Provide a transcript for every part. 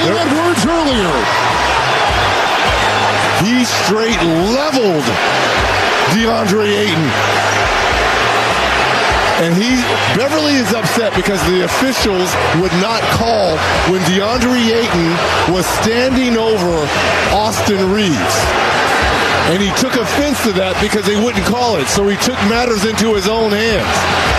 Had words earlier. He straight leveled DeAndre Ayton. And he Beverley is upset because the officials would not call when DeAndre Ayton was standing over Austin Reaves. And he took offense to that because they wouldn't call it. So he took matters into his own hands.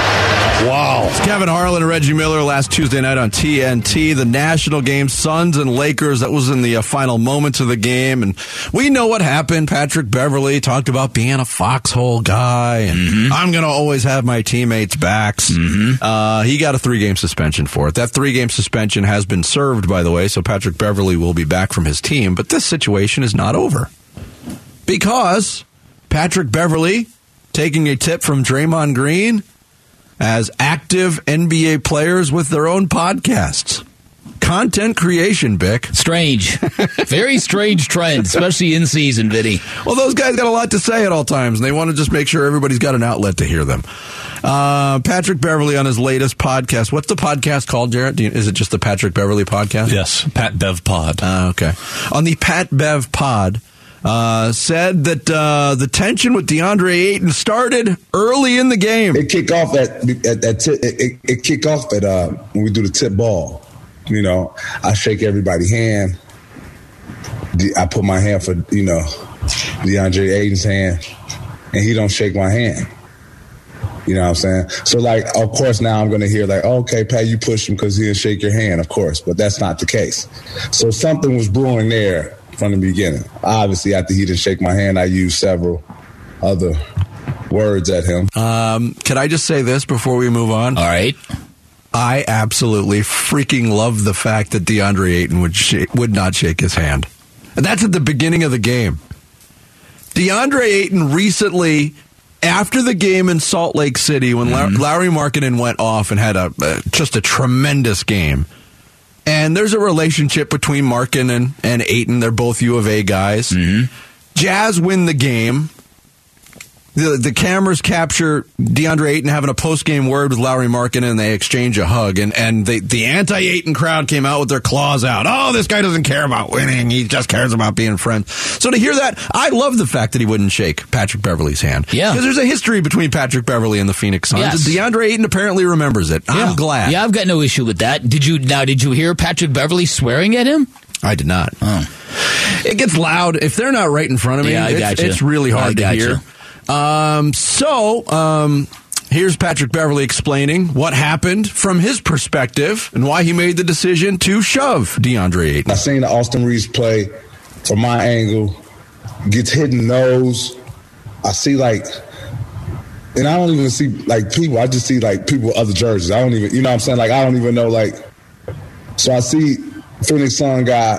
Wow. It's Kevin Harlan and Reggie Miller last Tuesday night on TNT. The national game, Suns and Lakers. That was in the uh, final moments of the game. And we know what happened. Patrick Beverley talked about being a foxhole guy and mm-hmm. I'm going to always have my teammates' backs. Mm-hmm. Uh, he got a three game suspension for it. That three game suspension has been served, by the way. So Patrick Beverley will be back from his team. But this situation is not over because Patrick Beverley taking a tip from Draymond Green as active NBA players with their own podcasts. Content creation, Bick. Strange. Very strange trend, especially in season, Vinny. Well, those guys got a lot to say at all times, and they want to just make sure everybody's got an outlet to hear them. Uh, Patrick Beverley on his latest podcast. What's the podcast called, Jarrett? You, is it just the Patrick Beverley podcast? Yes, Pat Bev Pod. Uh, okay. On the Pat Bev Pod, uh, said that uh, the tension with DeAndre Ayton started early in the game. It kick off at, at, at t- it, it, kick off at uh, when we do the tip ball. You know, I shake everybody's hand. I put my hand for you know DeAndre Ayton's hand, and he don't shake my hand. You know what I'm saying? So like, of course, now I'm going to hear like, okay, Pat, you pushed him because he didn't shake your hand, of course, but that's not the case. So something was brewing there from the beginning. Obviously, after he didn't shake my hand, I used several other words at him. Um, can I just say this before we move on? All right. I absolutely freaking love the fact that DeAndre Ayton would sh- would not shake his hand. And that's at the beginning of the game. DeAndre Ayton recently, after the game in Salt Lake City, when mm-hmm. Lauri Markkanen went off and had a uh, just a tremendous game and there's a relationship between Markkanen and, and Ayton. They're both U of A guys. Mm-hmm. Jazz win the game the, the cameras capture DeAndre Ayton having a post game word with Lauri Markkanen, and they exchange a hug. And, and they, the anti Ayton crowd came out with their claws out. Oh, this guy doesn't care about winning. He just cares about being friends. So to hear that, I love the fact that he wouldn't shake Patrick Beverley's hand. Yeah. Because there's a history between Patrick Beverley and the Phoenix Suns. Yes. DeAndre Ayton apparently remembers it. I'm glad. Yeah, I've got no issue with that. Did you, now, did you hear Patrick Beverley swearing at him? I did not. Oh. It gets loud. If they're not right in front of me, yeah, it's, it's, really hard to hear. You. Um, so, um, here's Patrick Beverley explaining what happened from his perspective and why he made the decision to shove DeAndre Ayton. I seen Austin Reaves play from my angle, gets hit in the nose. I see like, and I don't even see like people. I just see like people with other jerseys. I don't even, you know what I'm saying? Like I don't even know like. So I see Phoenix Sun guy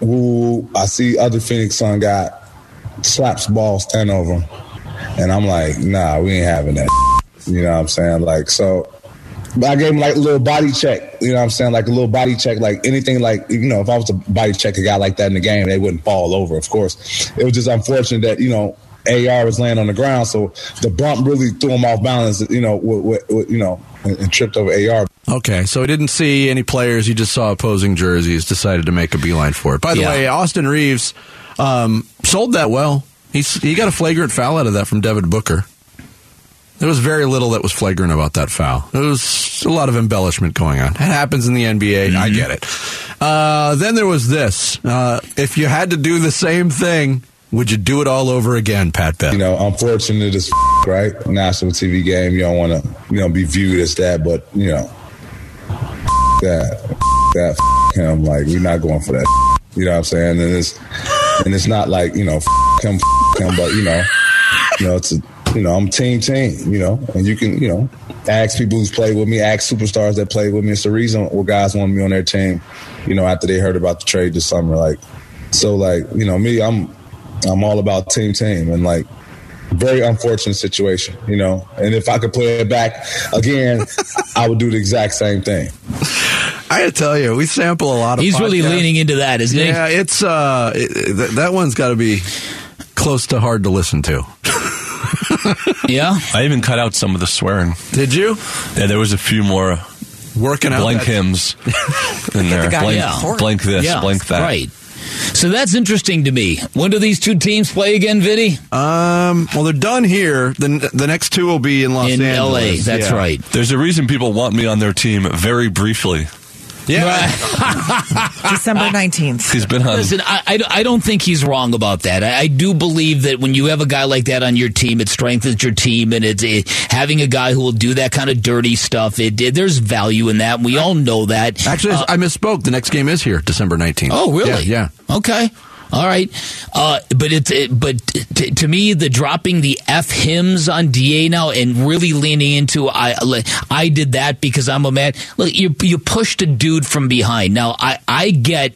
who I see other Phoenix Sun guy slaps ball, stand over him. And I'm like, nah, we ain't having that. You know what I'm saying? Like, so but I gave him like a little body check. You know what I'm saying? Like a little body check, like anything like, you know, if I was to body check a guy like that in the game, they wouldn't fall over, of course. It was just unfortunate that, you know, AR was laying on the ground. So the bump really threw him off balance, you know, with, with, with, you know, and, and, tripped over AR. Okay. So he didn't see any players. He just saw opposing jerseys, decided to make a beeline for it. By the yeah. way, Austin Reaves um, sold that well. He's he got a flagrant foul out of that from Devin Booker. There was very little that was flagrant about that foul. There was a lot of embellishment going on. It happens in the NBA. Mm-hmm. I get it. Uh, then there was this. Uh, if you had to do the same thing, would you do it all over again, Pat Bev? You know, unfortunate as f- right national TV game. You don't want to, you know, be viewed as that, but you know, f- that, f- that him. Like we're not going for that. You know what I'm saying? And it's and it's not like you know him, him, but you know, you know, it's a, you know, I'm team team, you know, and you can, you know, ask people who's played with me, ask superstars that played with me. It's the reason why guys want me on their team, you know, after they heard about the trade this summer. Like, so like, you know, me, I'm, I'm all about team team and like, very unfortunate situation, you know. And if I could play it back again, I would do the exact same thing. I gotta tell you, we sample a lot of. He's podcasts. really leaning into that, isn't he? Yeah, it's uh, it, that one's got to be close to hard to listen to. yeah, I even cut out some of the swearing. Did you? Yeah, there was a few more Working out blank that- hymns in there. guy Blank, Yeah. blank this, yeah, blank that. Right. So that's interesting to me. When do these two teams play again, Vinny? Um, well, they're done here. The, the next two will be in Los Angeles. In Angeles. L.A. That's Yeah. right. There's a reason people want me on their team very briefly. Yeah. December 19th. He's been on. Listen, I, I, I don't think he's wrong about that. I, I do believe that when you have a guy like that on your team, it strengthens your team, and it's it, having a guy who will do that kind of dirty stuff. It, it there's value in that. and We all know that. Actually, Uh, I misspoke. The next game is here, December 19th. Oh, really? Yeah. yeah. Okay. All right. Uh, but it's it, but t- to me, the dropping the F hymns on Da now and really leaning into I I did that because I'm a man. Look, you you pushed a dude from behind. Now I I get.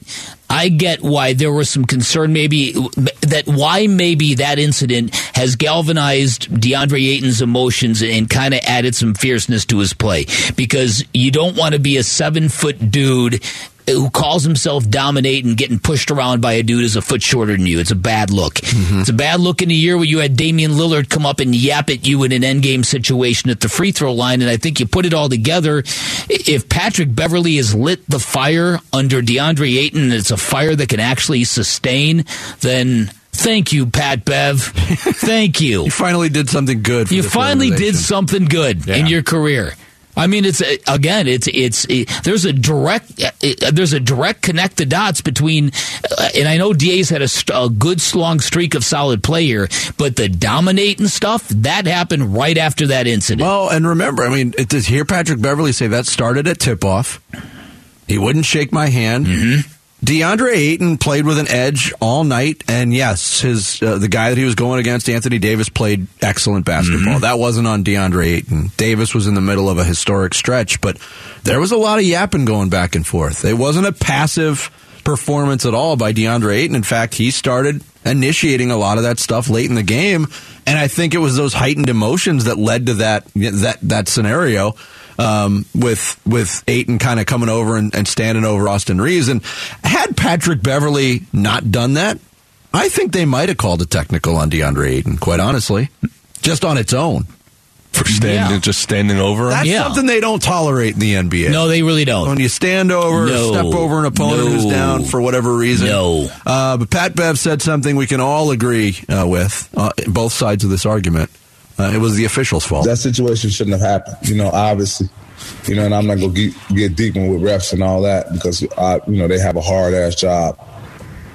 I get why there was some concern, maybe that why maybe that incident has galvanized DeAndre Ayton's emotions and kind of added some fierceness to his play because you don't want to be a seven foot dude who calls himself dominating getting pushed around by a dude who's a foot shorter than you. It's a bad look. Mm-hmm. It's a bad look in a year where you had Damian Lillard come up and yap at you in an endgame situation at the free throw line. And I think you put it all together. If Patrick Beverley has lit the fire under DeAndre Ayton, and it's a fire that can actually sustain, then thank you, Pat Bev. thank you. You finally did something good. For You finally did something good in your career. I mean, it's again, it's it's it, there's a direct uh, there's a direct connect the dots between, uh, and I know Da's had a, st- a good long streak of solid play here, but the dominating stuff that happened right after that incident. Well, and remember, I mean, it, to hear Patrick Beverley say that started at tip off. He wouldn't shake my hand. Mm-hmm. DeAndre Ayton played with an edge all night, and yes, his uh, the guy that he was going against, Anthony Davis, played excellent basketball. That wasn't on DeAndre Ayton. Davis was in the middle of a historic stretch, but there was a lot of yapping going back and forth. It wasn't a passive performance at all by DeAndre Ayton. In fact, he started initiating a lot of that stuff late in the game, and I think it was those heightened emotions that led to that that that scenario um, with with Ayton kind of coming over and, and standing over Austin Reaves. And had Patrick Beverley not done that, I think they might have called a technical on DeAndre Ayton. Quite honestly, just on its own. for standing, Yeah. just standing over him. That's Yeah. something they don't tolerate in the NBA. no, they really don't. When you stand over, No. step over an opponent who's down for whatever reason. No. Uh, but Pat Bev said something we can all agree uh, with, uh, both sides of this argument. Uh, it was the officials' fault. that situation shouldn't have happened. You know, obviously, you know, and I'm not gonna get, get deep with refs and all that because I, you know, they have a hard ass job,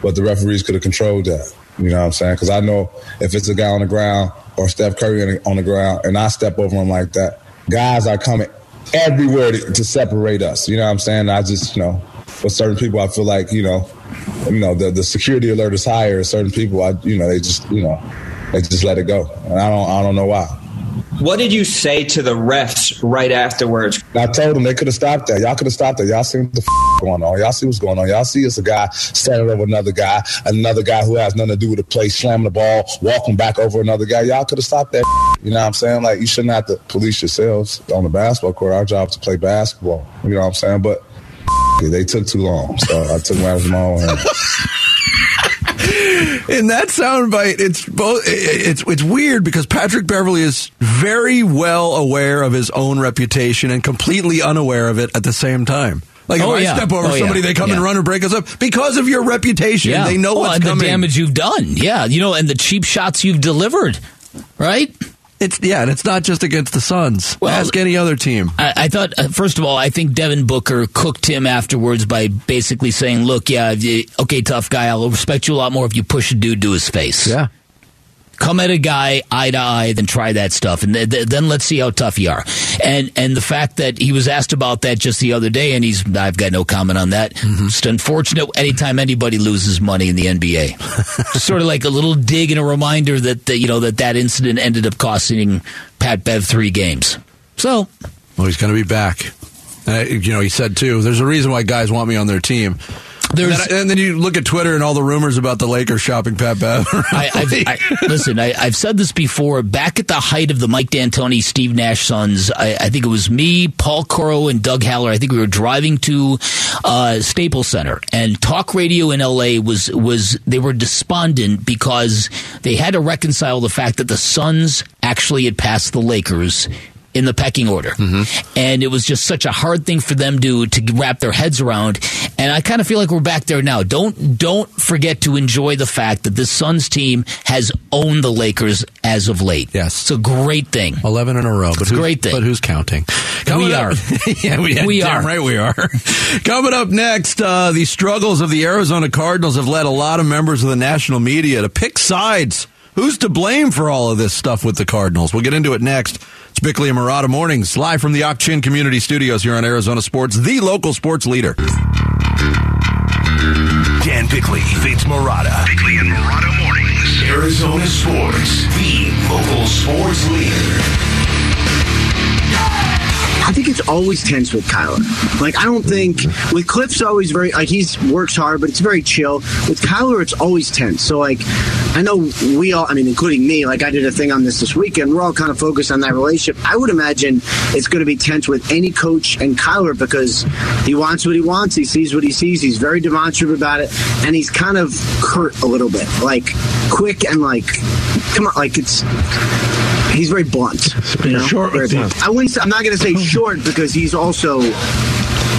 but the referees could have controlled that. You know what I'm saying? Because I know if it's a guy on the ground or Steph Curry on the, on the ground, and I step over him like that, guys are coming everywhere to, to separate us. You know what I'm saying? I just, you know, with certain people, I feel like, you know, you know, the the security alert is higher. Certain people, I, you know, they just, you know, they just let it go, and I don't, I don't know why. What did you say to the refs right afterwards? I told them they could have stopped that. Y'all could have stopped that. Y'all see what the f- going on. Y'all see what's going on. Y'all see it's a guy standing over another guy, another guy who has nothing to do with the play, slamming the ball, walking back over another guy. Y'all could have stopped that. You know what I'm saying? Like you shouldn't have to police yourselves on the basketball court. Our job is to play basketball. You know what I'm saying? But they took too long, so I took matters in my own hands. in that soundbite, it's both. It's it's weird because Patrick Beverley is very well aware of his own reputation and completely unaware of it at the same time. Like Oh, if yeah. I step over Oh, somebody, yeah. they come and run and break us up because of your reputation. They know well, what's and coming. the damage you've done. Yeah, you know, and the cheap shots you've delivered. Right. It's yeah, and it's not just against the Suns. Well, Ask any other team. I, I thought, uh, first of all, I think Devin Booker cooked him afterwards by basically saying, "Look, yeah, you- okay, tough guy, I'll respect you a lot more if you push a dude to his face. Yeah. Come at a guy eye to eye, then try that stuff, and th- th- then let's see how tough you are." And and the fact that he was asked about that just the other day, and he's, I've got no comment on that. It's unfortunate anytime anybody loses money in the NBA. Sort of like a little dig and a reminder that, that you know that that incident ended up costing Pat Bev three games. So Well, he's going to be back. Uh, you know, he said too. There's a reason why guys want me on their team. There's- and then, and then you look at Twitter and all the rumors about the Lakers shopping Pat Bev. I, I, listen, I, I've said this before. Back at the height of the Mike D'Antoni, Steve Nash Suns, I, I think it was me, Paul Coro, and Doug Haller. I think we were driving to uh, Staples Center, and talk radio in LA was was they were despondent because they had to reconcile the fact that the Suns actually had passed the Lakers in the pecking order, and it was just such a hard thing for them to to wrap their heads around. And I kind of feel like we're back there now. Don't don't forget to enjoy the fact that the Suns team has owned the Lakers as of late. Yes. it's a great thing. 11 in a row. But It's a who's- great thing. But who's counting? We up- yeah, we, We are. right we are. Coming up next, uh, the struggles of the Arizona Cardinals have led a lot of members of the national media to pick sides. Who's to blame for all of this stuff with the Cardinals? We'll get into it next. It's Bickley and Marotta Mornings, live from the Chin Community Studios here on Arizona Sports, the local sports leader. Dan Bickley, Vince Marotta. Bickley and Marotta Mornings. Arizona Sports, the local sports leader. I think it's always tense with Kyler. Like I don't think with Kliff's always very like he's works hard, but it's very chill. With Kyler, it's always tense. So like I know we all, I mean, including me, like I did a thing on this this weekend. We're all kind of focused on that relationship. I would imagine it's going to be tense with any coach and Kyler because he wants what he wants. He sees what he sees. He's very demonstrative about it, and he's kind of curt a little bit, like quick and like come on, like it's he's very blunt. You know? Short with Very blunt. I wouldn't. Say, I'm not going to say short because he's also.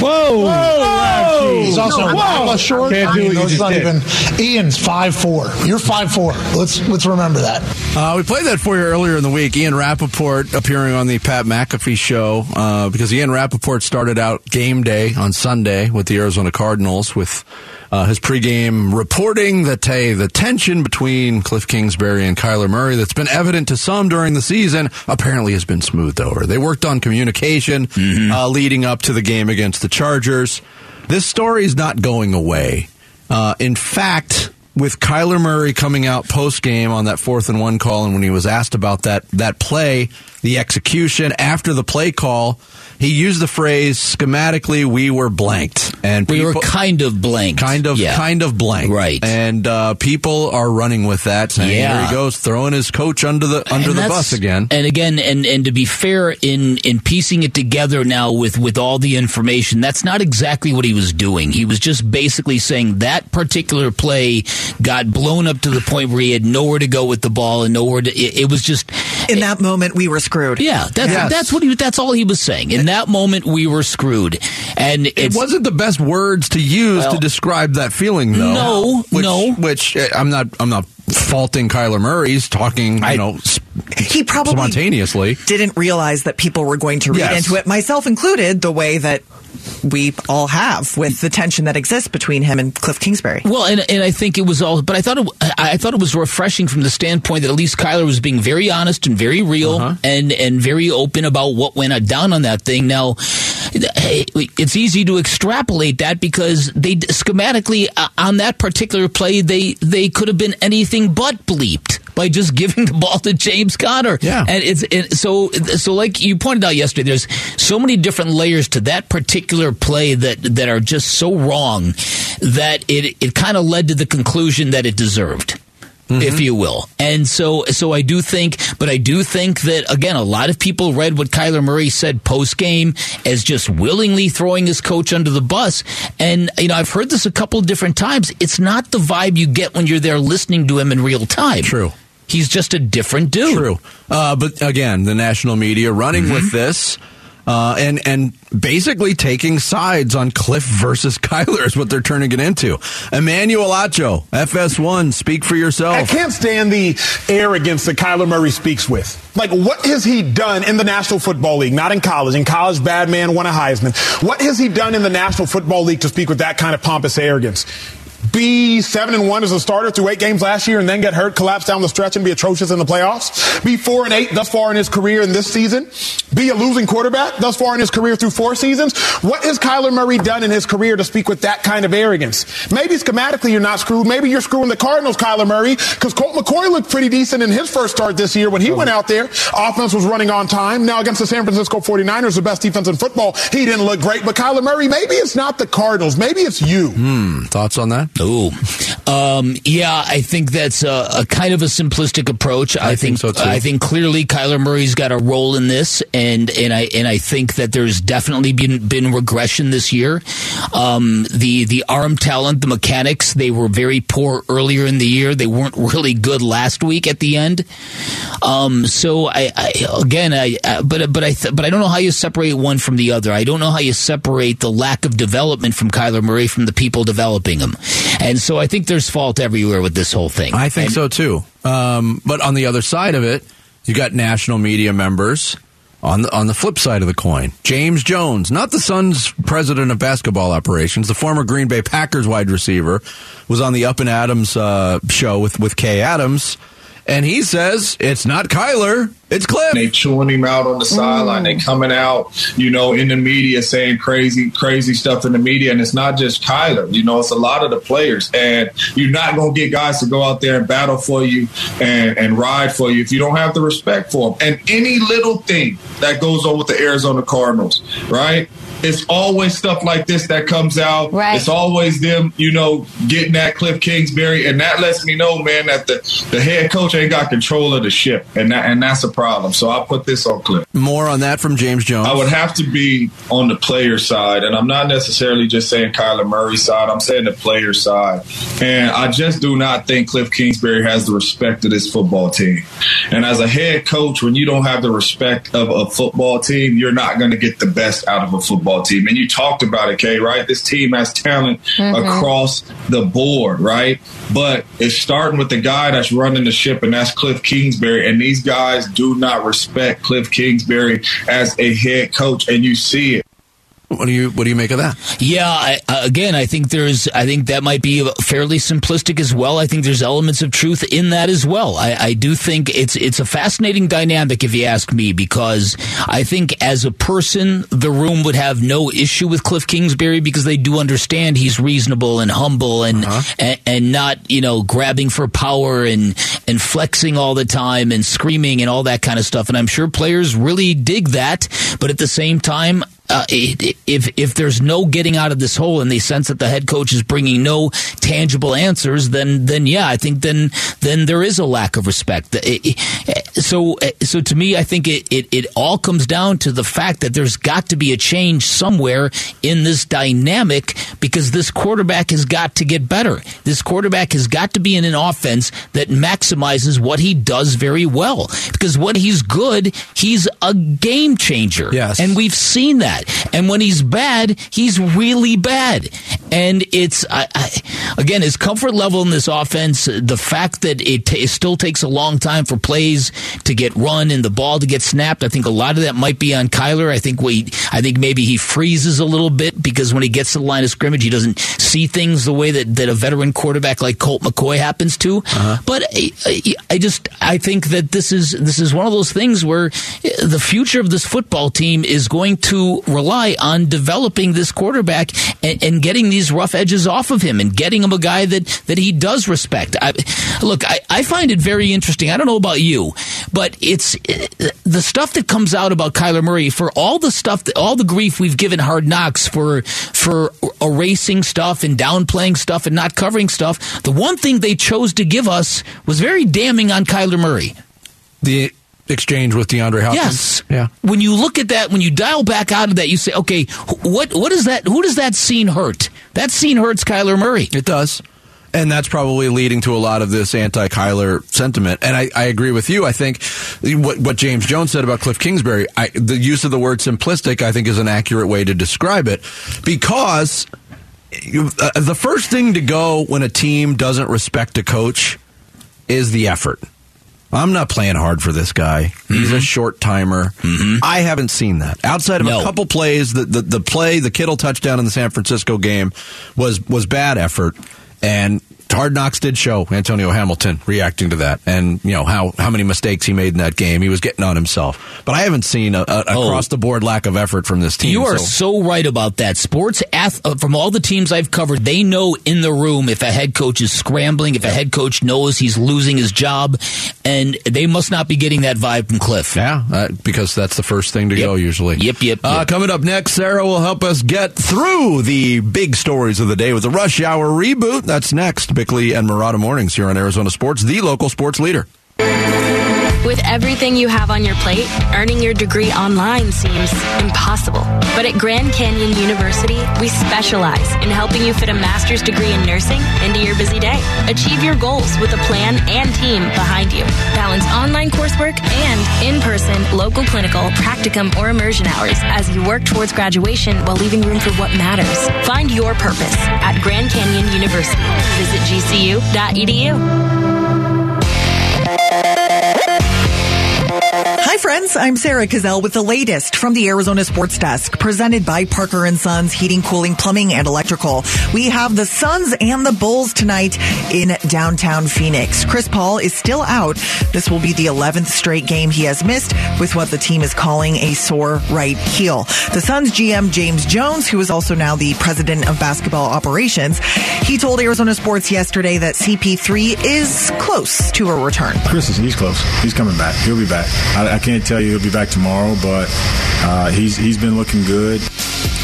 Whoa! Whoa! whoa. He's also No, I'm- Whoa. short. Can't I do mean, what you just not did. even. Ian's five four. You're five four. Let's let's remember that. Uh, we played that for you earlier in the week. Ian Rappaport appearing on the Pat McAfee show uh, because Ian Rappaport started out game day on Sunday with the Arizona Cardinals with uh, his pregame reporting that hey, the tension between Kliff Kingsbury and Kyler Murray that's been evident to some during the season apparently has been smoothed over. They worked on communication uh, leading up to the game against the Chargers. This story is not going away. Uh, in fact, with Kyler Murray coming out post game on that fourth and one call, and when he was asked about that that play, the execution after the play call, he used the phrase schematically we were blanked, and We were people- kind of blank. kind of Yeah. kind of blank, Right. And uh, people are running with that, saying Yeah. here he goes throwing his coach under the under And the bus again. And again, and and to be fair, in in piecing it together now with with all the information, that's not exactly what he was doing. He was just basically saying that particular play got blown up to the point where he had nowhere to go with the ball and nowhere to. It, it was just In that moment, we were screwed. yeah. That's Yes. that's what he. That's all he was saying. In that moment, we were screwed, and It wasn't the best words to use to describe that feeling, though. No, which, no. Which uh, I'm not. I'm not faulting Kyler Murray's talking. You I- know, s- He probably spontaneously. didn't realize that people were going to read Yes. into it, myself included, the way that we all have with the tension that exists between him and Kliff Kingsbury. Well, and and I think it was all, but I thought it, I thought it was refreshing from the standpoint that at least Kyler was being very honest and very real Uh-huh. and and very open about what went down on that thing. Now, it's easy to extrapolate that because they schematically uh, on that particular play they they could have been anything but bleeped by just giving the ball to James Conner. Yeah. and it's and so so like you pointed out yesterday. There's so many different layers to that particular play that that are just so wrong that it it kind of led to the conclusion that it deserved. If mm-hmm. you will, and so so I do think, but I do think that again, a lot of people read what Kyler Murray said post game as just willingly throwing his coach under the bus, and you know I've heard this a couple of different times. It's not the vibe you get when you're there listening to him in real time. True. He's just a different dude. True. Uh, but again, the national media running Mm-hmm. with this. Uh, and and basically taking sides on Kliff versus Kyler is what they're turning it into. Emmanuel Acho, FS1, speak for yourself. I can't stand the arrogance that Kyler Murray speaks with. Like, what has he done in the National Football League? Not in college. In college, bad man won a Heisman. What has he done in the National Football League to speak with that kind of pompous arrogance? Be seven and one as a starter through eight games last year and then get hurt, collapse down the stretch and be atrocious in the playoffs. Be four and eight thus far in his career in this season. Be a losing quarterback thus far in his career through four seasons. What has Kyler Murray done in his career to speak with that kind of arrogance? Maybe schematically you're not screwed. Maybe you're screwing the Cardinals, Kyler Murray, because Colt McCoy looked pretty decent in his first start this year when he went out there. Offense was running on time. Now against the San Francisco 49ers, the best defense in football, he didn't look great. But Kyler Murray, maybe it's not the Cardinals. Maybe it's you. Hmm, thoughts on that? Ooh, um, yeah, I think that's a, a kind of a simplistic approach. I, think so, too. I think clearly Kyler Murray's got a role in this, and and I and I think that there's definitely been been regression this year. Um, the the arm talent, the mechanics, they were very poor earlier in the year. They weren't really good last week at the end. Um, so I, I again, I uh, but but I th- but I don't know how you separate one from the other. I don't know how you separate the lack of development from Kyler Murray from the people developing him. And so I think there's fault everywhere with this whole thing. I think And- so too. Um, but on the other side of it, you got national media members. On the on the flip side of the coin, James Jones, not the Suns' president of basketball operations, the former Green Bay Packers wide receiver, was on the Up and Adams uh, show with with Kay Adams, and he says it's not Kyler, it's Kliff. They chewing him out on the mm. sideline. They coming out, you know, in the media saying crazy, crazy stuff in the media. And it's not just Kyler. You know, it's a lot of the players. And you're not going to get guys to go out there and battle for you and, and ride for you if you don't have the respect for them. And any little thing that goes on with the Arizona Cardinals, right? It's always stuff like this that comes out. Right. It's always them, you know, getting at Kliff Kingsbury, and that lets me know, man, that the, the head coach ain't got control of the ship, and that, and that's a problem. So I'll put this on Kliff. More on that from James Jones. I would have to be on the player side, and I'm not necessarily just saying Kyler Murray's side. I'm saying the player side, and I just do not think Kliff Kingsbury has the respect of this football team. And as a head coach, when you don't have the respect of a football team, you're not going to get the best out of a football team. And you talked about it, Kay, right? This team has talent Mhm. across the board, right? But it's starting with the guy that's running the ship, and that's Kliff Kingsbury. And these guys do not respect Kliff Kingsbury as a head coach, and you see it. What do you what do you make of that? Yeah, I, uh, again, I think there's, I think that might be fairly simplistic as well. I think there's elements of truth in that as well. I, I do think it's it's a fascinating dynamic, if you ask me, because I think as a person, the room would have no issue with Kliff Kingsbury because they do understand he's reasonable and humble and and, and not you know grabbing for power and and flexing all the time and screaming and all that kind of stuff. And I'm sure players really dig that, but at the same time uh, if if there's no getting out of this hole in the sense that the head coach is bringing no tangible answers, then then yeah, I think then then there is a lack of respect. It- so so to me, I think it, it it all comes down to the fact that there's got to be a change somewhere in this dynamic because this quarterback has got to get better. This quarterback has got to be in an offense that maximizes what he does very well because when he's good, he's a game changer. Yes, and we've seen that. And when he's bad, he's really bad. And it's I, I, again his comfort level in this offense. The fact that it, ta it still takes a long time for plays to get run and the ball to get snapped. I think a lot of that might be on Kyler. I think we, I think maybe he freezes a little bit because when he gets to the line of scrimmage, he doesn't see things the way that, that a veteran quarterback like Colt McCoy happens to. Uh-huh. But I, I, I just I think that this is this is one of those things where the future of this football team is going to rely on developing this quarterback and, and getting these rough edges off of him and getting him a guy that that he does respect. I, look, I, I find it very interesting. I don't know about you, but it's the stuff that comes out about Kyler Murray for all the stuff, that, all the grief we've given Hard Knocks for for erasing stuff and downplaying stuff and not covering stuff. The one thing they chose to give us was very damning on Kyler Murray. The exchange with DeAndre Hopkins. Yes. Yeah. When you look at that, when you dial back out of that, you say, okay, wh- what what is that? Who does that scene hurt? That scene hurts Kyler Murray. It does. And that's probably leading to a lot of this anti Kyler sentiment. And I, I agree with you. I think what, what James Jones said about Kliff Kingsbury, I, the use of the word simplistic, I think is an accurate way to describe it because you, uh, the first thing to go when a team doesn't respect a coach is the effort. I'm not playing hard for this guy. He's a mm-hmm. short timer. Mm-hmm. I haven't seen that outside of a couple plays. The, the the play, the Kittle touchdown in the San Francisco game was was bad effort, and Hard Knocks did show Antonio Hamilton reacting to that, and you know how how many mistakes he made in that game. He was getting on himself, but I haven't seen a, a across the board lack of effort from this team. You are so- so right about that. Sports ath- uh, from all the teams I've covered, they know in the room if a head coach is scrambling, if a head coach knows he's losing his job, and they must not be getting that vibe from Kliff. Yeah, uh, because that's the first thing to go usually. Yep, yep. Uh, yep. coming up next, Sarah will help us get through the big stories of the day with the Rush Hour reboot. That's next. Bickley and Marotta Mornings here on Arizona Sports, the local sports leader. With everything you have on your plate, earning your degree online seems impossible. But at Grand Canyon University, we specialize in helping you fit a master's degree in nursing into your busy day. Achieve your goals with a plan and team behind you. Balance online coursework and in person, local clinical, practicum, or immersion hours as you work towards graduation while leaving room for what matters. Find your purpose at Grand Canyon University. Visit gcu.edu. friends. I'm Sarah Cazell with the latest from the Arizona Sports Desk, presented by Parker and Sons Heating, Cooling, Plumbing, and Electrical. We have the Suns and the Bulls tonight in downtown Phoenix. Chris Paul is still out. This will be the 11th straight game he has missed with what the team is calling a sore right heel. The Suns GM James Jones, who is also now the president of basketball operations, he told Arizona Sports yesterday that CP3 is close to a return. Chris is he's close. He's coming back. He'll be back. I, I can't tell you he'll be back tomorrow, but uh, he's he's been looking good.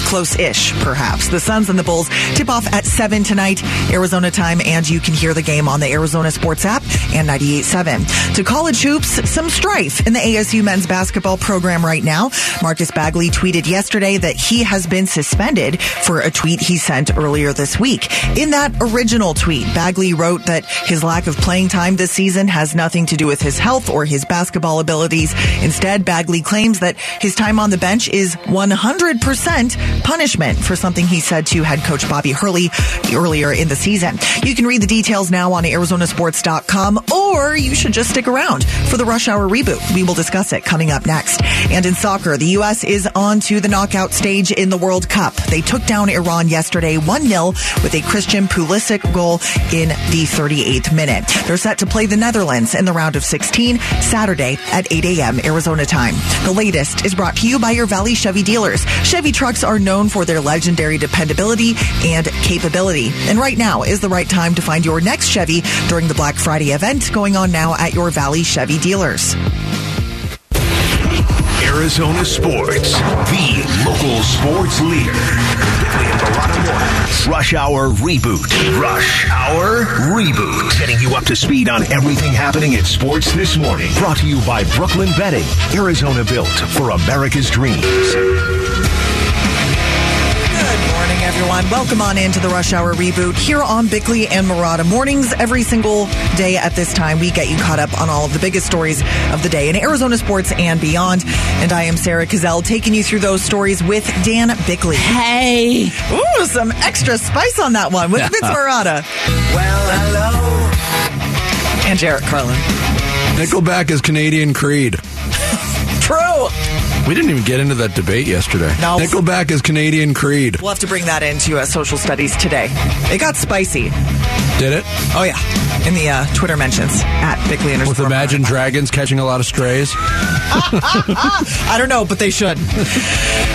close-ish, perhaps. The Suns and the Bulls tip off at 7 tonight, Arizona time, and you can hear the game on the Arizona Sports app and 98.7. To college hoops, some strife in the ASU men's basketball program right now. Marcus Bagley tweeted yesterday that he has been suspended for a tweet he sent earlier this week. In that original tweet, Bagley wrote that his lack of playing time this season has nothing to do with his health or his basketball abilities. Instead, Bagley claims that his time on the bench is 100% punishment for something he said to head coach Bobby Hurley earlier in the season. You can read the details now on arizonasports.com or you should just stick around for the rush hour reboot. We will discuss it coming up next. And in soccer, the U.S. is on to the knockout stage in the World Cup. They took down Iran yesterday 1-0 with a Christian Pulisic goal in the 38th minute. They're set to play the Netherlands in the round of 16 Saturday at 8 a.m. Arizona time. The latest is brought to you by your Valley Chevy dealers. Chevy trucks are known for their legendary dependability and capability. And right now is the right time to find your next Chevy during the Black Friday event going on now at your Valley Chevy dealers. Arizona Sports, the local sports leader. Rush Hour Reboot. Rush Hour Reboot. Getting you up to speed on everything happening in sports this morning. Brought to you by Brooklyn Betting. Arizona built for America's dreams. Good morning, everyone. Welcome on into the Rush Hour reboot here on Bickley and Marotta mornings. Every single day at this time, we get you caught up on all of the biggest stories of the day in Arizona sports and beyond. And I am Sarah Cazell taking you through those stories with Dan Bickley. Hey. Ooh, some extra spice on that one with Vince Marotta. Well, hello. And Jarrett Carlin. Nickelback is Canadian Creed. True. We didn't even get into that debate yesterday. No. Nickelback is Canadian Creed. We'll have to bring that into uh, social studies today. It got spicy. Did it? Oh, yeah. In the uh, Twitter mentions at Bickley With underscore. Imagine Dragons catching a lot of strays. I don't know, but they should.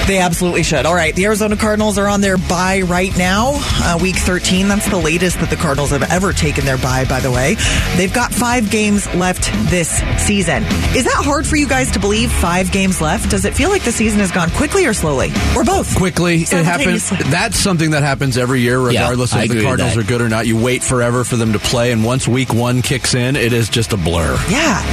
They absolutely should. All right, the Arizona Cardinals are on their bye right now, uh, week 13. That's the latest that the Cardinals have ever taken their bye, by the way. They've got five games left this season. Is that hard for you guys to believe? Five games left? Does it feel like the season has gone quickly or slowly? Or both? Quickly, it happens. That's something that happens every year, regardless Yeah, I if the Cardinals are good or not. You wait forever for them to play, and once week one kicks in, it is just a blur. Yeah.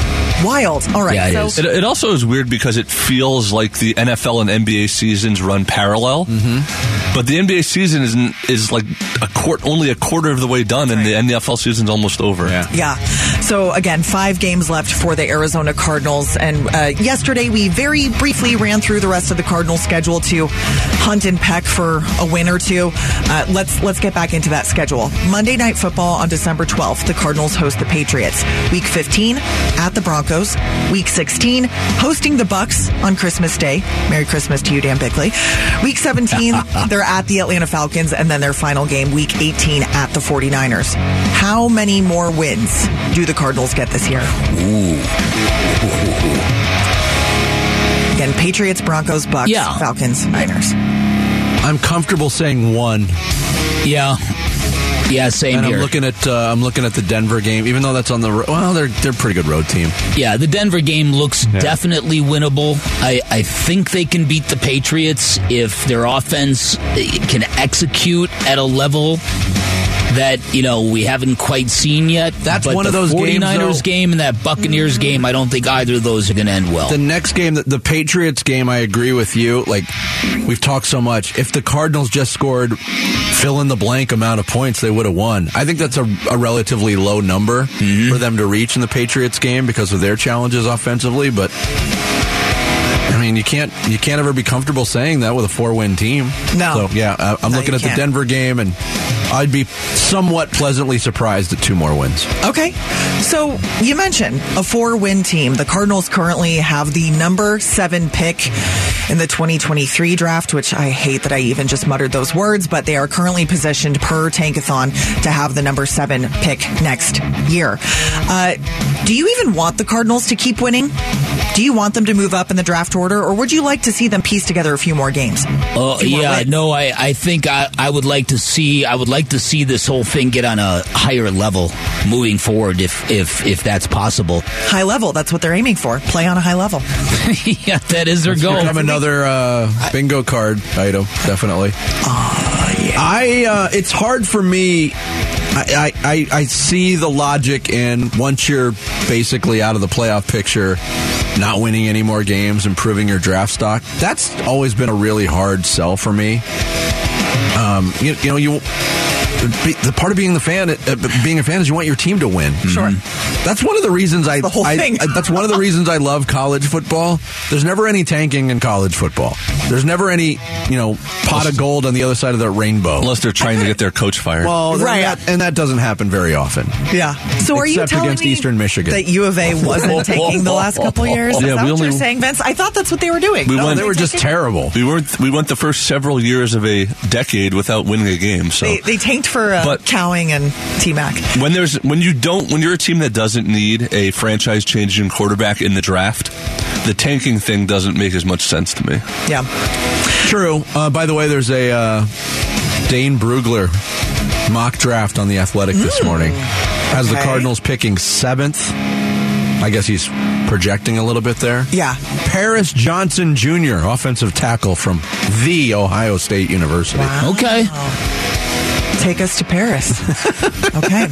Wild. All right. so It, it also is weird because it feels like the NFL and NBA seasons run parallel, mm-hmm. but the NBA season is is like a quart, only a quarter of the way done, and the NFL season's almost over. Yeah. Yeah. So again, five games left for the Arizona Cardinals. And uh, yesterday we very briefly ran through the rest of the Cardinals schedule to hunt and peck for a win or two. Uh, let's let's get back into that schedule. Monday Night Football on December 12th, the Cardinals host the Patriots. Week 15 at the Broncos. Week 16 hosting the Bucks on Christmas Day. Merry Christmas to you, Dan Bickley. Week 17 they're at the Atlanta Falcons, and then their final game, Week 18 at the 49ers. How many more wins do the Cardinals get this year? Again, Patriots, Broncos, Bucks, Yeah. Falcons, Niners. I'm comfortable saying one. Yeah. Yeah, same and here. I'm looking at uh, I'm looking at the Denver game, even though that's on the ro- well, they're they're pretty good road team. Yeah, the Denver game looks definitely winnable. I, I think they can beat the Patriots if their offense eh, can execute at a level that you know we haven't quite seen yet. That's But one of those 49ers games, though- game and that Buccaneers game. I don't think either of those are going to end well. The next game, the, the Patriots game, I agree with you. Like we've talked so much. If the Cardinals just scored fill in the blank amount of points, they would have won. I think that's a, a relatively low number mm-hmm. for them to reach in the Patriots game because of their challenges offensively. But I mean, you can't you can't ever be comfortable saying that with a four win team. No. So yeah, I, I'm No, looking at the can't. Denver game, and I'd be somewhat pleasantly surprised at two more wins. Okay. So you mentioned a four win team. The Cardinals currently have the number seven pick in the 2023 draft, which I hate that I even just muttered those words, but they are currently positioned per Tankathon to have the number seven pick next year. Uh, do you even want the Cardinals to keep winning? Do you want them to move up in the draft order, or would you like to see them piece together a few more games? Oh Few more yeah, wins? no, I, I think I, I would like to see I would like to see this whole thing get on a higher level moving forward if if if that's possible. High level. That's what they're aiming for. Play on a high level. yeah, that is their goal. Become another uh, bingo card item, definitely. I uh, it's hard for me. I, I, I see the logic in once you're basically out of the playoff picture, not winning any more games, improving your draft stock. That's always been a really hard sell for me. Um, you, you know, you the part of being the fan, uh, being a fan, is you want your team to win. Sure. That's one of the reasons I, the whole I- thing. I- that's one of the reasons I love college football. There's never any tanking in college football. There's never any, you know, pot of gold on the other side of the rainbow. Unless they're trying to get their coach fired. Well, Right. right, that, and that doesn't happen very often. Yeah. So are you Except telling against me Eastern Michigan. that U of A wasn't taking the last couple years? Is Yeah, that we what you're only- saying, Vince? I thought that's what they were doing. We No, went- They were just terrible. we weren't. We went the first several years of a decade without winning a game. So They, they tanked for uh, But- Cowing and T Mac. when there's when you don't when you're a team that doesn't need a franchise changing quarterback in the draft, the tanking thing doesn't make as much sense to me. Yeah. True. Uh, by the way, there's a uh, Dane Brugler mock draft on the Athletic this morning. Has the. Cardinals picking seventh. I guess he's projecting a little bit there. Yeah. Paris Johnson Jr., offensive tackle from the Ohio State University. Okay. Take us to Paris. okay.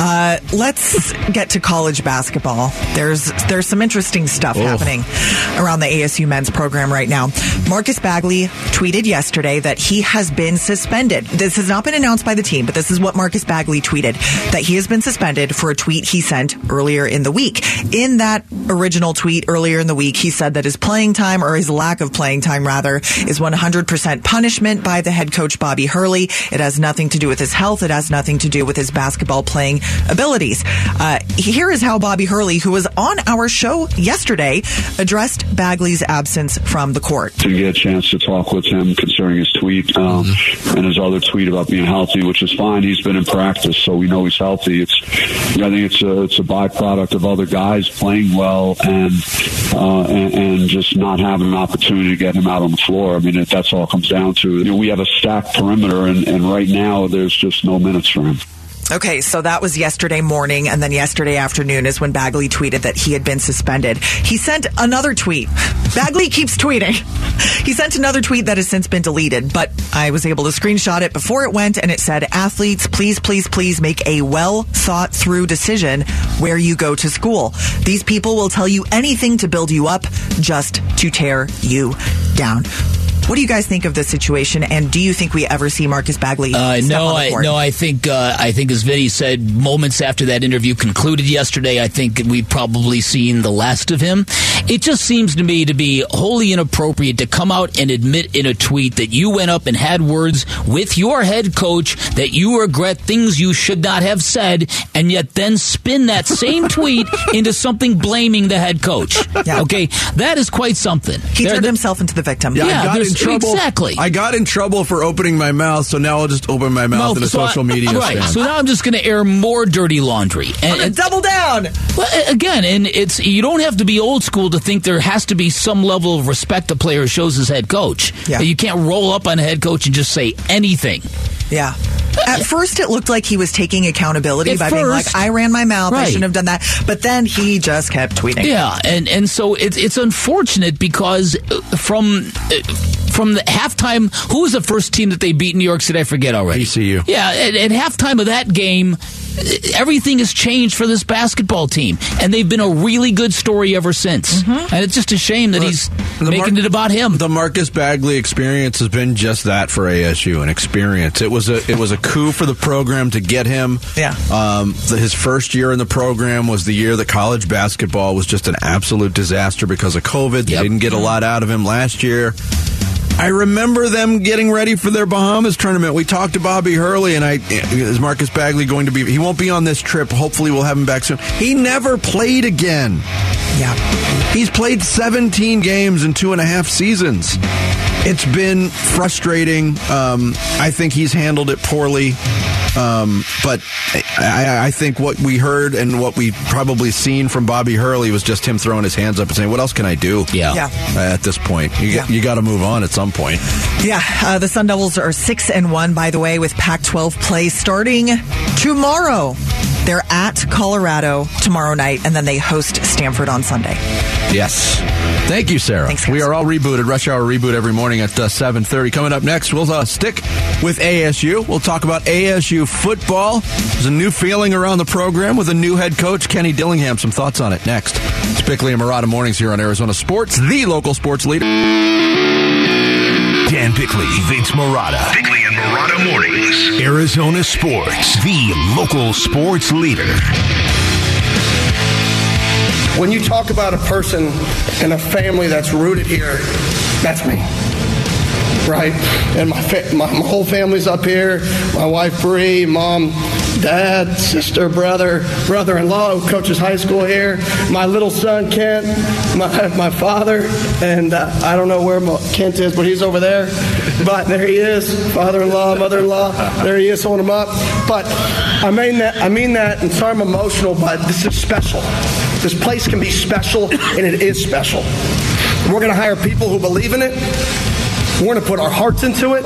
Uh, let's get to college basketball. There's there's some interesting stuff Oh. happening around the ASU men's program right now. Marcus Bagley tweeted yesterday that he has been suspended. This has not been announced by the team, but this is what Marcus Bagley tweeted that he has been suspended for a tweet he sent earlier in the week. In that original tweet earlier in the week, he said that his playing time or his lack of playing time rather is 100% punishment by the head coach Bobby Hurley. It has nothing to do with his health. It has nothing to do with his basketball playing abilities. Uh, here is how Bobby Hurley, who was on our show yesterday, addressed Bagley's absence from the court. to get a chance to talk with him concerning his tweet um, and his other tweet about being healthy, which is fine. He's been in practice, so we know he's healthy. It's I think it's a it's a byproduct of other guys playing well and uh, and, and just not having an opportunity to get him out on the floor. I mean, that's all it comes down to. You know, we have a stacked perimeter, and, and right now there's just no minutes for him. Okay, so that was yesterday morning, and then yesterday afternoon is when Bagley tweeted that he had been suspended. He sent another tweet. Bagley keeps tweeting. He sent another tweet that has since been deleted, but I was able to screenshot it before it went, and it said, Athletes, please, please, please make a well thought through decision where you go to school. These people will tell you anything to build you up, just to tear you down. What do you guys think of this situation? And do you think we ever see Marcus Bagley? Uh, step no, on the I, no. I think uh, I think as Vinny said, moments after that interview concluded yesterday, I think we've probably seen the last of him. It just seems to me to be wholly inappropriate to come out and admit in a tweet that you went up and had words with your head coach that you regret things you should not have said, and yet then spin that same tweet into something blaming the head coach. Okay, that is quite something. He There- turned himself into the victim. Yeah, I got in there's- trouble. exactly. I got in trouble for opening my mouth, so now I'll just open my mouth in a so I- social media Right. stand. So now I'm just going to air more dirty laundry. And, and double down. Well, again, and it's you don't have to be old school to think there has to be some level of respect a player shows his head coach. Yeah. You can't roll up on a head coach and just say anything. Yeah. At first, it looked like he was taking accountability At by being like, "I ran my mouth. I Right. shouldn't have done that." But then he just kept tweeting. Yeah, and and so it's it's unfortunate because uh, from uh, from the halftime, who was the first team that they beat in New York City? I forget already. ECU. Yeah, at, at halftime of that game, uh, everything has changed for this basketball team, and they've been a really good story ever since. Mm-hmm. And it's just a shame that he's making Mar- it about him. The Marcus Bagley experience has been just that for ASU, an experience. It was a it was a coup for the program to get him. Yeah. Um, the, his first year in the program was the year that college basketball was just an absolute disaster because of COVID. They didn't get a lot out of him last year. I remember them getting ready for their Bahamas tournament. We talked to Bobby Hurley, and I is Marcus Bagley going to be? He won't be on this trip. Hopefully, we'll have him back soon. He never played again. Yeah, he's played 17 games in two and a half seasons. It's been frustrating. Um, I think he's handled it poorly. Um, but I, I think what we heard and what we probably seen from Bobby Hurley was just him throwing his hands up and saying, "What else can I do?" Yeah. Yeah. Uh, at this point, you, Yeah. you got to move on at some point. Yeah, uh, the Sun Devils are six and one, by the way, with Pac-12 play starting tomorrow. They're at Colorado tomorrow night, and then they host Stanford on Sunday. Yes. Thank you, Sarah. we are all rebooted. Rush Hour reboot every morning at uh, 7.30. Coming up next, we'll uh, stick with ASU. We'll talk about ASU football. There's a new feeling around the program with a new head coach, Kenny Dillingham. Some thoughts on it next. It's Bickley and Marotta Mornings here on Arizona Sports, the local sports leader. Dan Bickley, Vince Marotta. Bickley and Marotta Mornings. Arizona Sports, the local sports leader. When you talk about a person and a family that's rooted here, that's me. Right? And my, fa- my, my whole family's up here. My wife Bree, mom, dad, sister, brother, brother-in-law who coaches high school here. My little son Kent, my, my father, and uh, I don't know where Kent is, but he's over there. But there he is, father-in-law, mother-in-law. There he is, holding him up. But I mean that. I mean that, and sorry I'm emotional, but this is special. This place can be special, and it is special. We're going to hire people who believe in it. We're going to put our hearts into it,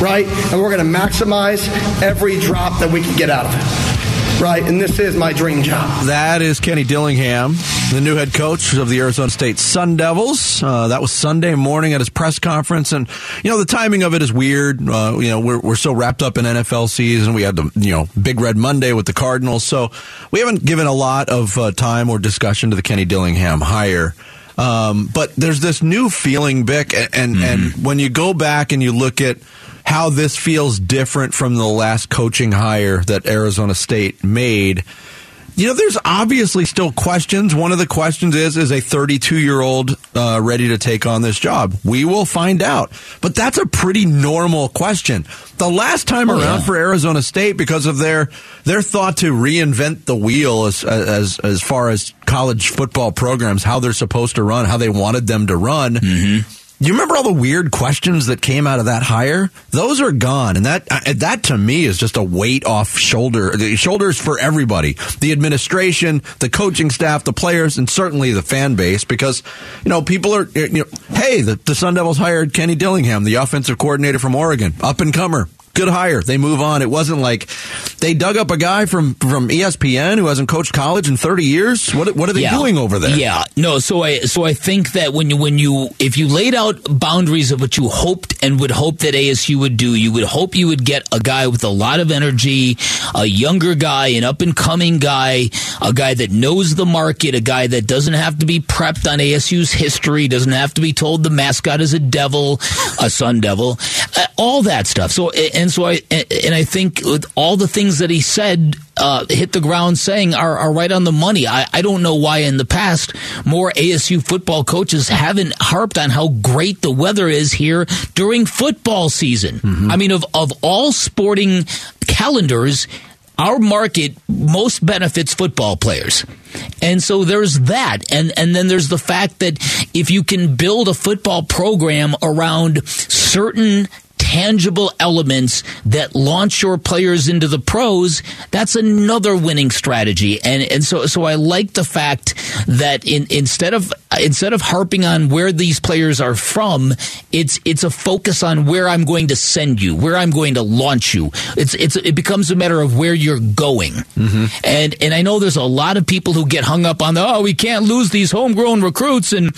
right? And we're going to maximize every drop that we can get out of it, right? And this is my dream job. That is Kenny Dillingham, the new head coach of the Arizona State Sun Devils. Uh, that was Sunday morning at his press conference, and you know the timing of it is weird. Uh, you know we're we're so wrapped up in NFL season. We had the you know Big Red Monday with the Cardinals, so we haven't given a lot of uh, time or discussion to the Kenny Dillingham hire. Um, but there's this new feeling, Bick, and and, and when you go back and you look at how this feels different from the last coaching hire that Arizona State made. You know, there's obviously still questions. One of the questions is, is a 32 year old uh, ready to take on this job? We will find out. But that's a pretty normal question. The last time Oh, around yeah. for Arizona State, because of their their thought to reinvent the wheel as as as far as college football programs, how they're supposed to run, how they wanted them to run. Do you remember all the weird questions that came out of that hire? Those are gone, and that uh, that to me is just a weight off shoulder shoulders for everybody, the administration, the coaching staff, the players, and certainly the fan base. Because you know people are, you know, hey, the, the Sun Devils hired Kenny Dillingham, the offensive coordinator from Oregon, up and comer. Good hire. They move on. It wasn't like, They dug up a guy from from ESPN who hasn't coached college in 30 years. What what are they Yeah. doing over there? Yeah, no. So I so I think that when you when you if you laid out boundaries of what you hoped and would hope that ASU would do, you would hope you would get a guy with a lot of energy, a younger guy, an up and coming guy, a guy that knows the market, a guy that doesn't have to be prepped on ASU's history, doesn't have to be told the mascot is a devil, a sun devil, uh, all that stuff. So and so I and I think all the things that he said uh, hit the ground saying are, are right on the money. I, I don't know why in the past more ASU football coaches haven't harped on how great the weather is here during football season. I mean, of, of all sporting calendars, our market most benefits football players. And so there's that. And, and then there's the fact that if you can build a football program around certain tangible elements that launch your players into the pros, that's another winning strategy. And and so so I like the fact that in instead of instead of harping on where these players are from, it's it's a focus on where I'm going to send you, where I'm going to launch you. It's it's it becomes a matter of where you're going. Mm-hmm. And and I know there's a lot of people who get hung up on the oh we can't lose these homegrown recruits and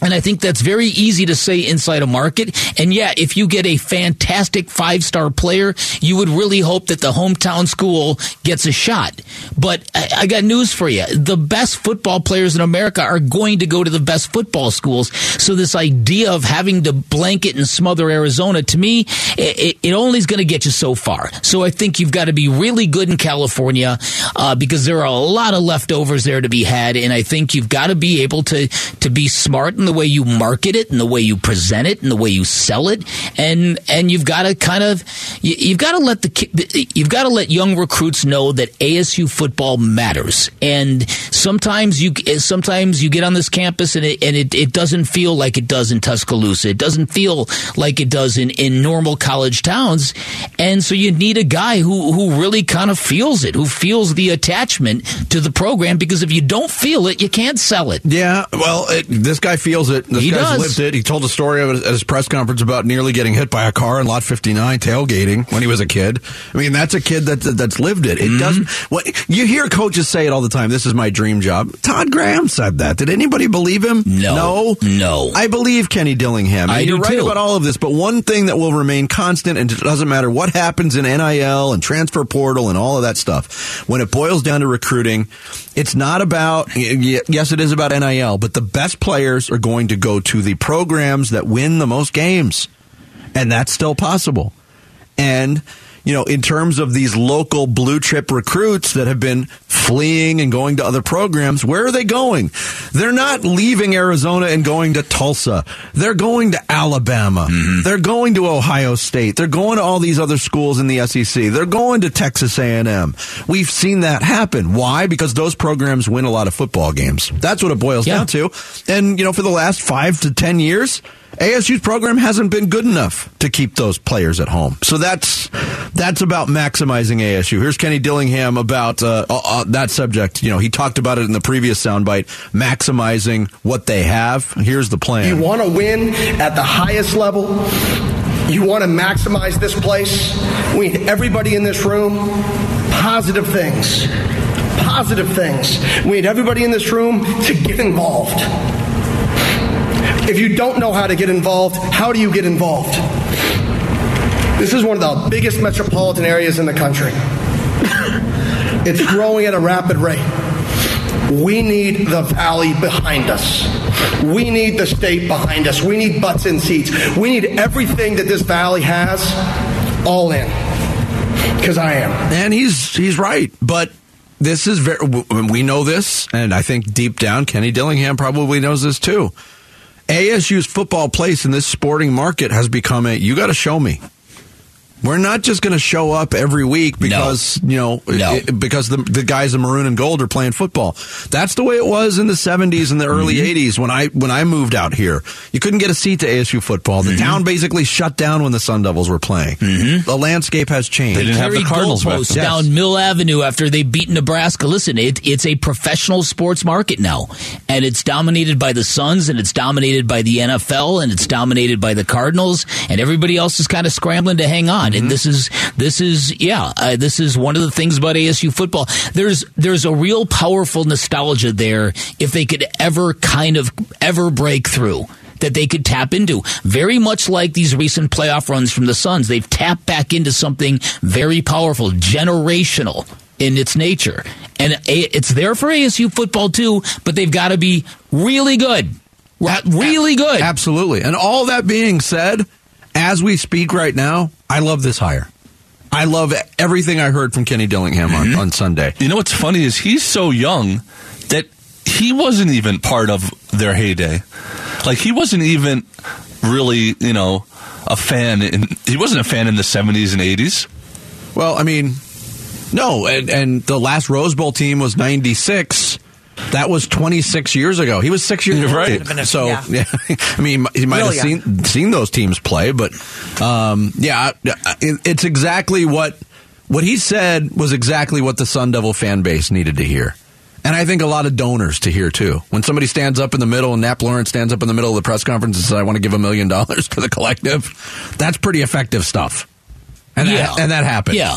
and I think that's very easy to say inside a market. And yeah, if you get a fantastic five star player, you would really hope that the hometown school gets a shot. But I, got news for you. The best football players in America are going to go to the best football schools. So this idea of having to blanket and smother Arizona, to me, it, it only is going to get you so far. So I think you've got to be really good in California uh, because there are a lot of leftovers there to be had. And I think you've got to be able to, to be smart in the way you market it and the way you present it and the way you sell it. And, and you've got to kind of, you, you've got to let the, you've got to let young recruits know that ASU football matters. And sometimes you, sometimes you get on this campus and it, and it, it doesn't feel like it does in Tuscaloosa. It doesn't feel like it does in, in normal college towns. And so you need a guy who, who really kind of feels it, who feels the attachment to the program because if you don't feel it, you can't sell it. Yeah, well, it, this guy feels it. This He guy's does. lived it. He told a story of it at his press conference about nearly getting hit by a car in Lot 59 tailgating when he was a kid. I mean, that's a kid that that's lived it. Mm-hmm. It doesn't. What you hear coaches say it all the time. This is my dream job. Todd Graham said that. Did anybody believe him? No, no, no. I believe Kenny Dillingham. I do you're right too. about all of this, but one thing that will remain constant, and it doesn't matter what happens in NIL and transfer portal and all of that stuff. When it boils down to recruiting, it's not about. Yes, it is about NIL, but the best players are going to go to the programs that win the most games, and that's still possible. And you know, in terms of these local blue chip recruits that have been fleeing and going to other programs, where are they going? They're not leaving Arizona and going to Tulsa. They're going to Alabama. Mm-hmm. They're going to Ohio State. They're going to all these other schools in the SEC. They're going to Texas A&M. We've seen that happen. Why? Because those programs win a lot of football games. That's what it boils down to. And, you know, for the last five to 10 years, ASU's program hasn't been good enough to keep those players at home. So that's that's about maximizing ASU. Here's Kenny Dillingham about uh, uh, uh, that subject. You know, he talked about it in the previous soundbite, maximizing what they have. Here's the plan. You want to win at the highest level. You want to maximize this place. We need everybody in this room. Positive things. Positive things. We need everybody in this room to get involved. If you don't know how to get involved, how do you get involved? This is one of the biggest metropolitan areas in the country. it's growing at a rapid rate. We need the valley behind us. We need the state behind us. We need butts in seats. We need everything that this valley has all in. Because I am. And he's he's right, but this is very. We know this, and I think deep down, Kenny Dillingham probably knows this too. ASU's football place in this sporting market has become a. You got to show me. We're not just going to show up every week because you know it- because the the guys in maroon and gold are playing football. That's the way it was in the 70s and the early Mm-hmm. 80s when I when I moved out here. You couldn't get a seat to ASU football. Mm-hmm. The town basically shut down when the Sun Devils were playing. The landscape has changed. They carried goalposts down Mill Avenue after they beat Nebraska. Listen, it, it's a professional sports market now, and it's dominated by the Suns, and it's dominated by the NFL, and it's dominated by the Cardinals, and everybody else is kind of scrambling to hang on. On. And this is this is yeah, uh, this is one of the things about ASU football. There's there's a real powerful nostalgia there if they could ever kind of ever break through that they could tap into. Very much like these recent playoff runs from the Suns, they've tapped back into something very powerful, generational in its nature. And it's there for ASU football too, but they've got to be really good. Really good. Absolutely. And all that being said, as we speak right now, I love this hire. I love everything I heard from Kenny Dillingham on, mm-hmm. on Sunday. You know what's funny is he's so young that he wasn't even part of their heyday. Like he wasn't even really, you know, a fan. In, he wasn't a fan in the seventies and eighties. Well, I mean, no, and, and the last Rose Bowl team was 96. That was 26 years ago. He was six years old. right. So, Yeah. yeah. I mean, he might Real have seen seen those teams play, but um, yeah, it, it's exactly what what he said was exactly what the Sun Devil fan base needed to hear. And I think a lot of donors to hear too. When somebody stands up in the middle and Nap Lawrence stands up in the middle of the press conference and says, I want to give a million dollars to the collective, that's pretty effective stuff. And, Yeah. that, and that happened. Yeah.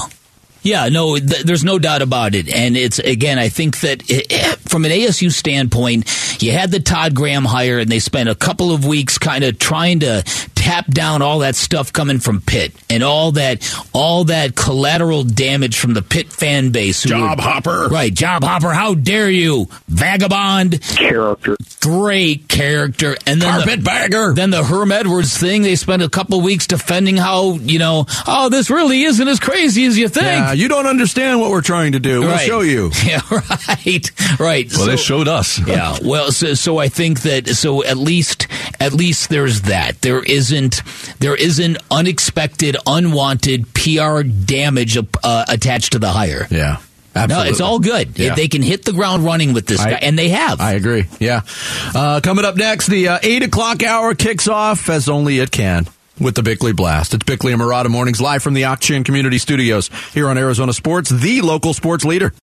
Yeah, no, th- there's no doubt about it. And it's, again, I think that it, from an ASU standpoint, you had the Todd Graham hire and they spent a couple of weeks kind of trying to tap down all that stuff coming from Pitt and all that, all that collateral damage from the Pitt fan base. who Job were- hopper. Right. Job hopper. How dare you? Vagabond. Character. Great character. And then the, Carpetbagger. then the Herm Edwards thing, they spent a couple of weeks defending how, you know, oh, this really isn't as crazy as you think. Yeah, you don't understand what we're trying to do. We'll Right. show you. Yeah, right, right. Well, they showed us. yeah. Well, so, so I think that so at least at least there's that. There isn't there isn't unexpected, unwanted PR damage uh, attached to the hire. Yeah. No, it's all good. Yeah. They can hit the ground running with this I- guy, and they have. I agree. Yeah. Uh, coming up next, the uh, 8 o'clock hour kicks off as only it can with the Bickley Blast. It's Bickley and Marotta Mornings live from the Auction Community Studios here on Arizona Sports, the local sports leader.